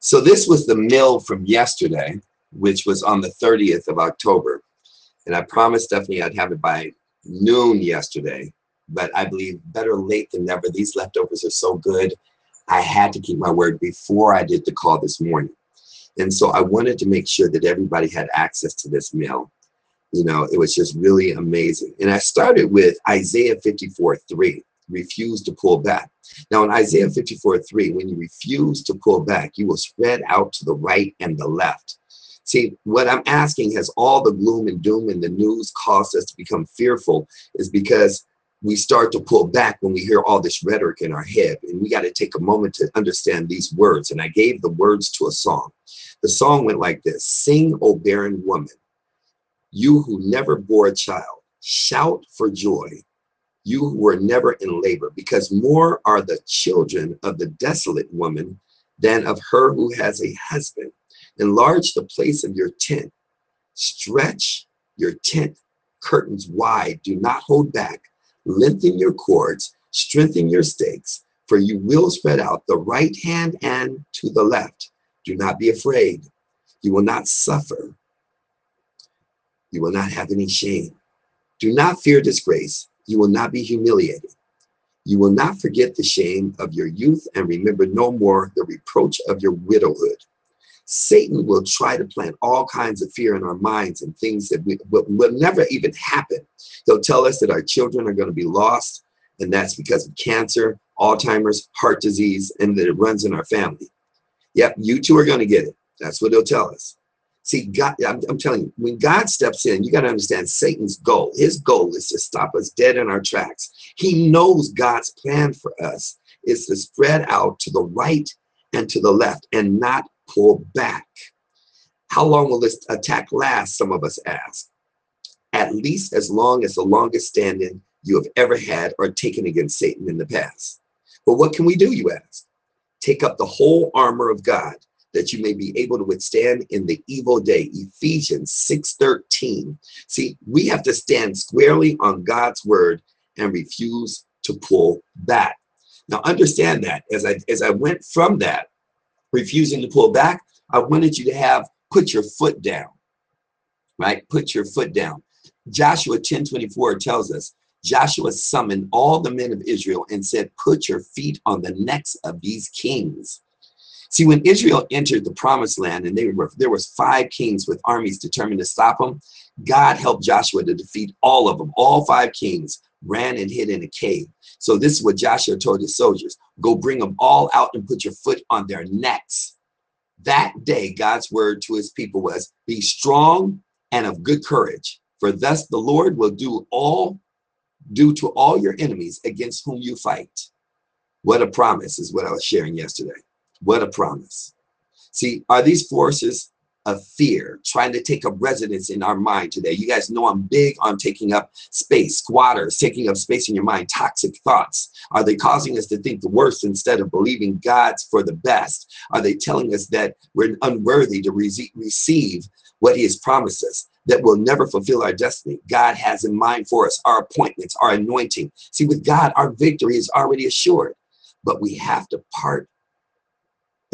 So this was the mill from yesterday, which was on the 30th of October. And I promised Stephanie I'd have it by noon yesterday, but I believe better late than never. These leftovers are so good. I had to keep my word before I did the call this morning. And so I wanted to make sure that everybody had access to this meal. You know, it was just really amazing. And I started with Isaiah 54 3, refuse to pull back. Now, in Isaiah hmm. 54 3, when you refuse to pull back, you will spread out to the right and the left. See, what I'm asking has all the gloom and doom in the news caused us to become fearful is because we start to pull back when we hear all this rhetoric in our head. And we got to take a moment to understand these words. And I gave the words to a song. The song went like this Sing, O barren woman, you who never bore a child, shout for joy, you who were never in labor, because more are the children of the desolate woman than of her who has a husband. Enlarge the place of your tent, stretch your tent curtains wide, do not hold back lengthen your cords, strengthen your stakes, for you will spread out the right hand and to the left. Do not be afraid. You will not suffer. You will not have any shame. Do not fear disgrace. You will not be humiliated. You will not forget the shame of your youth and remember no more the reproach of your widowhood. Satan will try to plant all kinds of fear in our minds and things that we, will, will never even happen. He'll tell us that our children are going to be lost, and that's because of cancer, Alzheimer's, heart disease, and that it runs in our family. Yep, you two are going to get it. That's what he'll tell us. See, God, I'm, I'm telling you, when God steps in, you got to understand Satan's goal. His goal is to stop us dead in our tracks. He knows God's plan for us is to spread out to the right and to the left and not pull back. How long will this attack last? Some of us ask. At least as long as the longest standing you have ever had or taken against Satan in the past. But what can we do, you ask? Take up the whole armor of God that you may be able to withstand in the evil day. Ephesians 6:13. See, we have to stand squarely on God's word and refuse to pull back. Now understand that as I as I went from that refusing to pull back, I wanted you to have put your foot down, right? Put your foot down. Joshua 10 24 tells us Joshua summoned all the men of Israel and said, Put your feet on the necks of these kings. See, when Israel entered the promised land and were, there was five kings with armies determined to stop them, God helped Joshua to defeat all of them. All five kings ran and hid in a cave. So this is what Joshua told his soldiers go bring them all out and put your foot on their necks. That day, God's word to his people was be strong and of good courage, for thus the Lord will do all, do to all your enemies against whom you fight. What a promise is what I was sharing yesterday. What a promise. See, are these forces of fear trying to take up residence in our mind today. You guys know I'm big on taking up space, squatters, taking up space in your mind, toxic thoughts. Are they causing us to think the worst instead of believing God's for the best? Are they telling us that we're unworthy to re- receive what He has promised us? That will never fulfill our destiny. God has in mind for us our appointments, our anointing. See, with God, our victory is already assured, but we have to part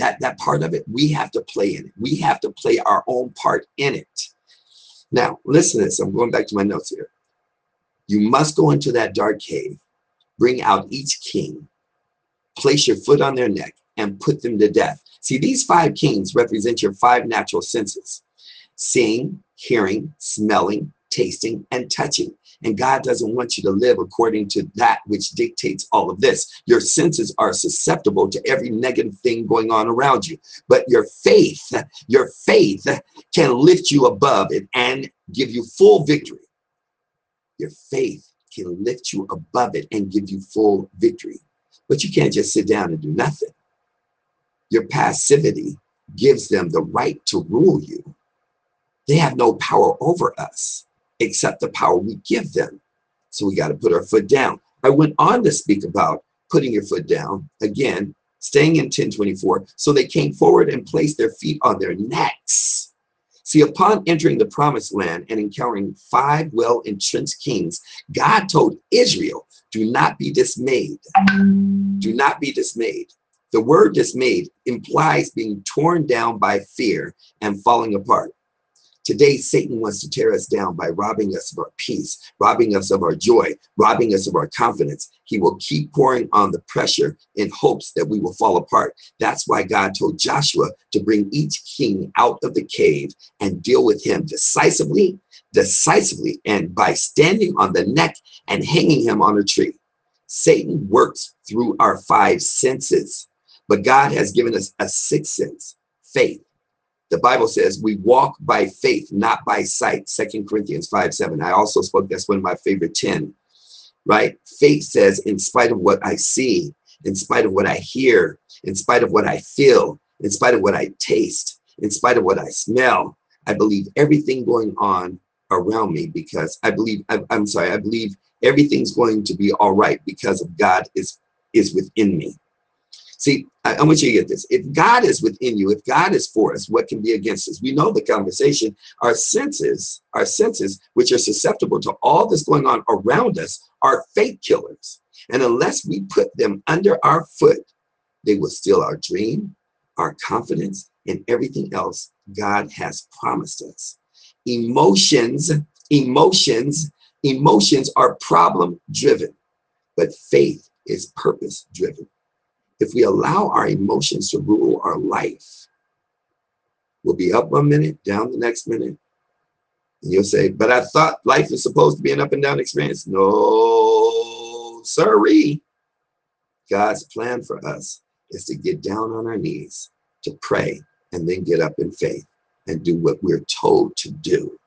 that that part of it we have to play in it. We have to play our own part in it. Now listen to this. I'm going back to my notes here. You must go into that dark cave bring out each king place your foot on their neck and put them to death. See these five kings represent your five natural senses. Seeing hearing smelling tasting and touching and God doesn't want you to live according to that which dictates all of this. Your senses are susceptible to every negative thing going on around you. But your faith, your faith can lift you above it and give you full victory. Your faith can lift you above it and give you full victory. But you can't just sit down and do nothing. Your passivity gives them the right to rule you. They have no power over us except the power we give them. So we got to put our foot down. I went on to speak about putting your foot down again, staying in 1024. So they came forward and placed their feet on their necks. See, upon entering the promised land and encountering five well entrenched kings, God told Israel, Do not be dismayed. Do not be dismayed. The word dismayed implies being torn down by fear and falling apart. Today, Satan wants to tear us down by robbing us of our peace, robbing us of our joy, robbing us of our confidence. He will keep pouring on the pressure in hopes that we will fall apart. That's why God told Joshua to bring each king out of the cave and deal with him decisively, decisively, and by standing on the neck and hanging him on a tree. Satan works through our five senses, but God has given us a sixth sense, faith the Bible says we walk by faith, not by sight. Second Corinthians 5 7. I also spoke, that's one of my favorite 10, right? Faith says, in spite of what I see, in spite of what I hear, in spite of what I feel, in spite of what I taste, in spite of what I smell, I believe everything going on around me because I believe, I'm sorry, I believe everything's going to be all right because of God is, is within me. See, I, I, want you to get this. If God is within you, if God is for us, what can be against us? We know the conversation. Our senses, our senses, which are susceptible to all that's going on around us, are fake killers. And unless we put them under our foot, they will steal our dream, our confidence, and everything else God has promised us. Emotions, emotions, emotions are problem driven, but faith is purpose driven if we allow our emotions to rule our life, we'll be up one minute, down the next minute. And you'll say, but I thought life is supposed to be an up and down experience. No, sorry. God's plan for us is to get down on our knees, to pray, and then get up in faith and do what we're told to do.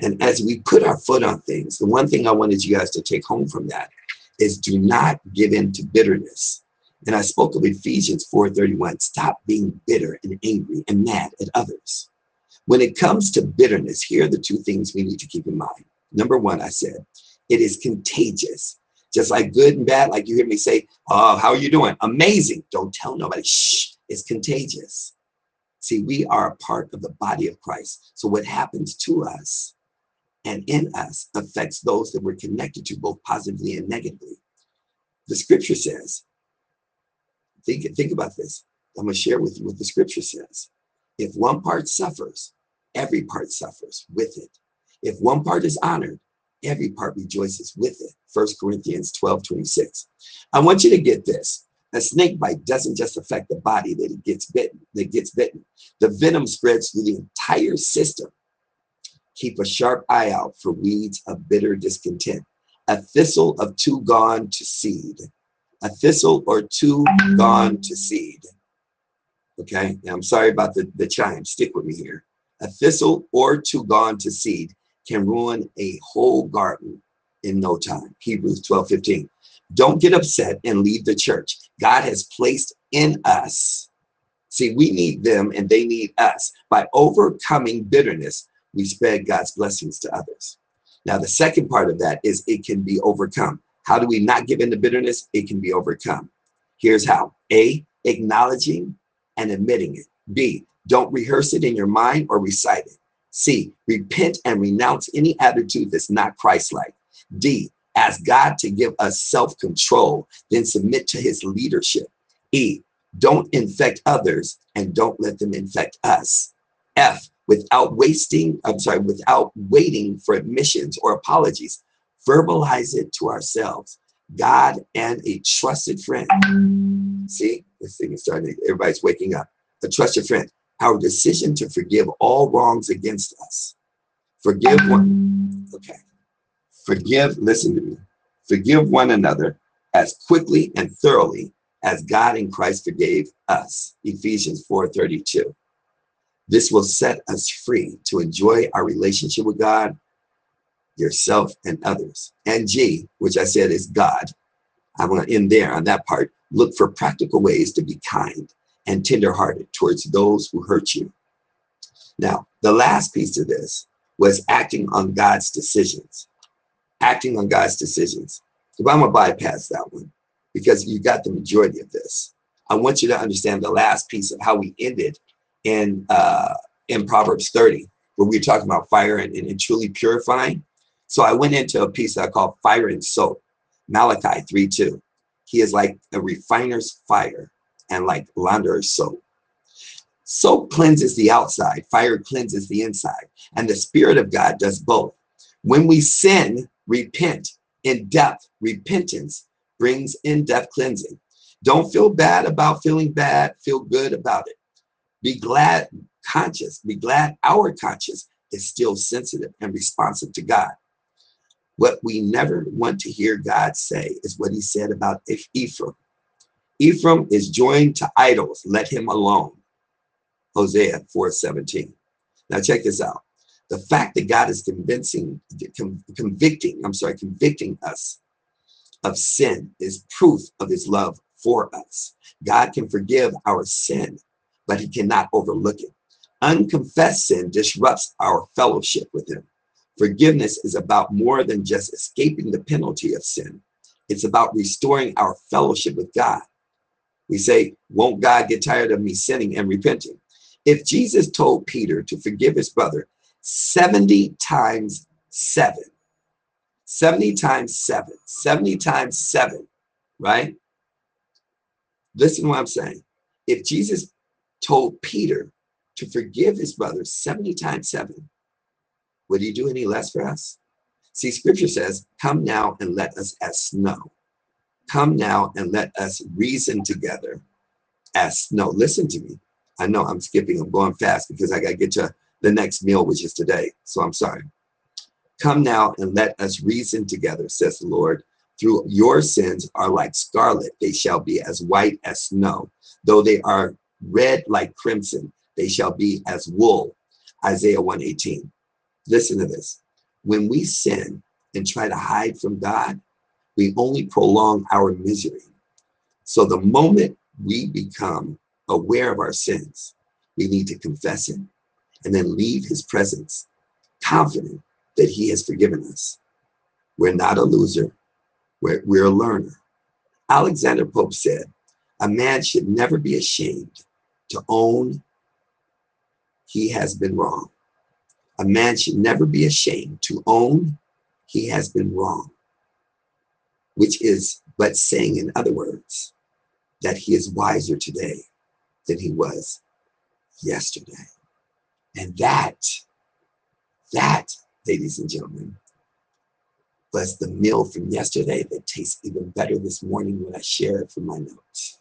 And as we put our foot on things, the one thing I wanted you guys to take home from that is do not give in to bitterness. And I spoke of Ephesians 4:31. Stop being bitter and angry and mad at others. When it comes to bitterness, here are the two things we need to keep in mind. Number one, I said, it is contagious. Just like good and bad, like you hear me say, Oh, how are you doing? Amazing. Don't tell nobody. Shh, it's contagious. See, we are a part of the body of Christ. So what happens to us and in us affects those that we're connected to, both positively and negatively. The scripture says, Think, think about this. I'm going to share with you what the scripture says. If one part suffers, every part suffers with it. If one part is honored, every part rejoices with it. First Corinthians 12, 26. I want you to get this. A snake bite doesn't just affect the body that it gets bitten, that gets bitten. The venom spreads through the entire system. Keep a sharp eye out for weeds of bitter discontent. A thistle of two gone to seed a thistle or two gone to seed. Okay, now I'm sorry about the, the chime, stick with me here. A thistle or two gone to seed can ruin a whole garden in no time. Hebrews 12, 15. Don't get upset and leave the church. God has placed in us. See, we need them and they need us. By overcoming bitterness, we spread God's blessings to others. Now, the second part of that is it can be overcome. How do we not give in to bitterness? It can be overcome. Here's how A, acknowledging and admitting it. B, don't rehearse it in your mind or recite it. C, repent and renounce any attitude that's not Christ like. D, ask God to give us self control, then submit to his leadership. E, don't infect others and don't let them infect us. F, without wasting, I'm sorry, without waiting for admissions or apologies, verbalize it to ourselves. God and a trusted friend. See, this thing is starting, everybody's waking up. A trusted friend. Our decision to forgive all wrongs against us. Forgive one, okay. Forgive, listen to me. Forgive one another as quickly and thoroughly as God in Christ forgave us. Ephesians 4:32. This will set us free to enjoy our relationship with God yourself, and others. And G, which I said is God. I want to end there on that part. Look for practical ways to be kind and tenderhearted towards those who hurt you. Now, the last piece of this was acting on God's decisions. Acting on God's decisions. So I'm going to bypass that one because you got the majority of this. I want you to understand the last piece of how we ended in uh, in Proverbs 30, where we were talking about fire and, and, and truly purifying. So I went into a piece that I call Fire and Soap, Malachi 3 2. He is like a refiner's fire, and like launderer's soap. Soap cleanses the outside, fire cleanses the inside, and the Spirit of God does both. When we sin, repent. In depth, repentance brings in depth cleansing. Don't feel bad about feeling bad, feel good about it. Be glad, conscious, be glad our conscience is still sensitive and responsive to God. What we never want to hear God say is what he said about Ephraim. Ephraim is joined to idols, let him alone. Hosea 4:17. Now check this out. The fact that God is convincing, convicting, I'm sorry, convicting us of sin is proof of his love for us. God can forgive our sin, but he cannot overlook it. Unconfessed sin disrupts our fellowship with him. Forgiveness is about more than just escaping the penalty of sin. It's about restoring our fellowship with God. We say, won't God get tired of me sinning and repenting? If Jesus told Peter to forgive his brother 70 times 7, 70 times 7, 70 times 7, right? Listen to what I'm saying. If Jesus told Peter to forgive his brother 70 times 7, would he do any less for us? See, scripture says, Come now and let us as snow. Come now and let us reason together as snow. Listen to me. I know I'm skipping, I'm going fast because I got to get to the next meal, which is today. So I'm sorry. Come now and let us reason together, says the Lord. Through your sins are like scarlet, they shall be as white as snow. Though they are red like crimson, they shall be as wool. Isaiah 118. Listen to this. When we sin and try to hide from God, we only prolong our misery. So the moment we become aware of our sins, we need to confess it and then leave his presence, confident that he has forgiven us. We're not a loser, we're, we're a learner. Alexander Pope said, a man should never be ashamed to own he has been wrong. A man should never be ashamed to own he has been wrong, which is but saying, in other words, that he is wiser today than he was yesterday. And that, that, ladies and gentlemen, was the meal from yesterday that tastes even better this morning when I share it from my notes.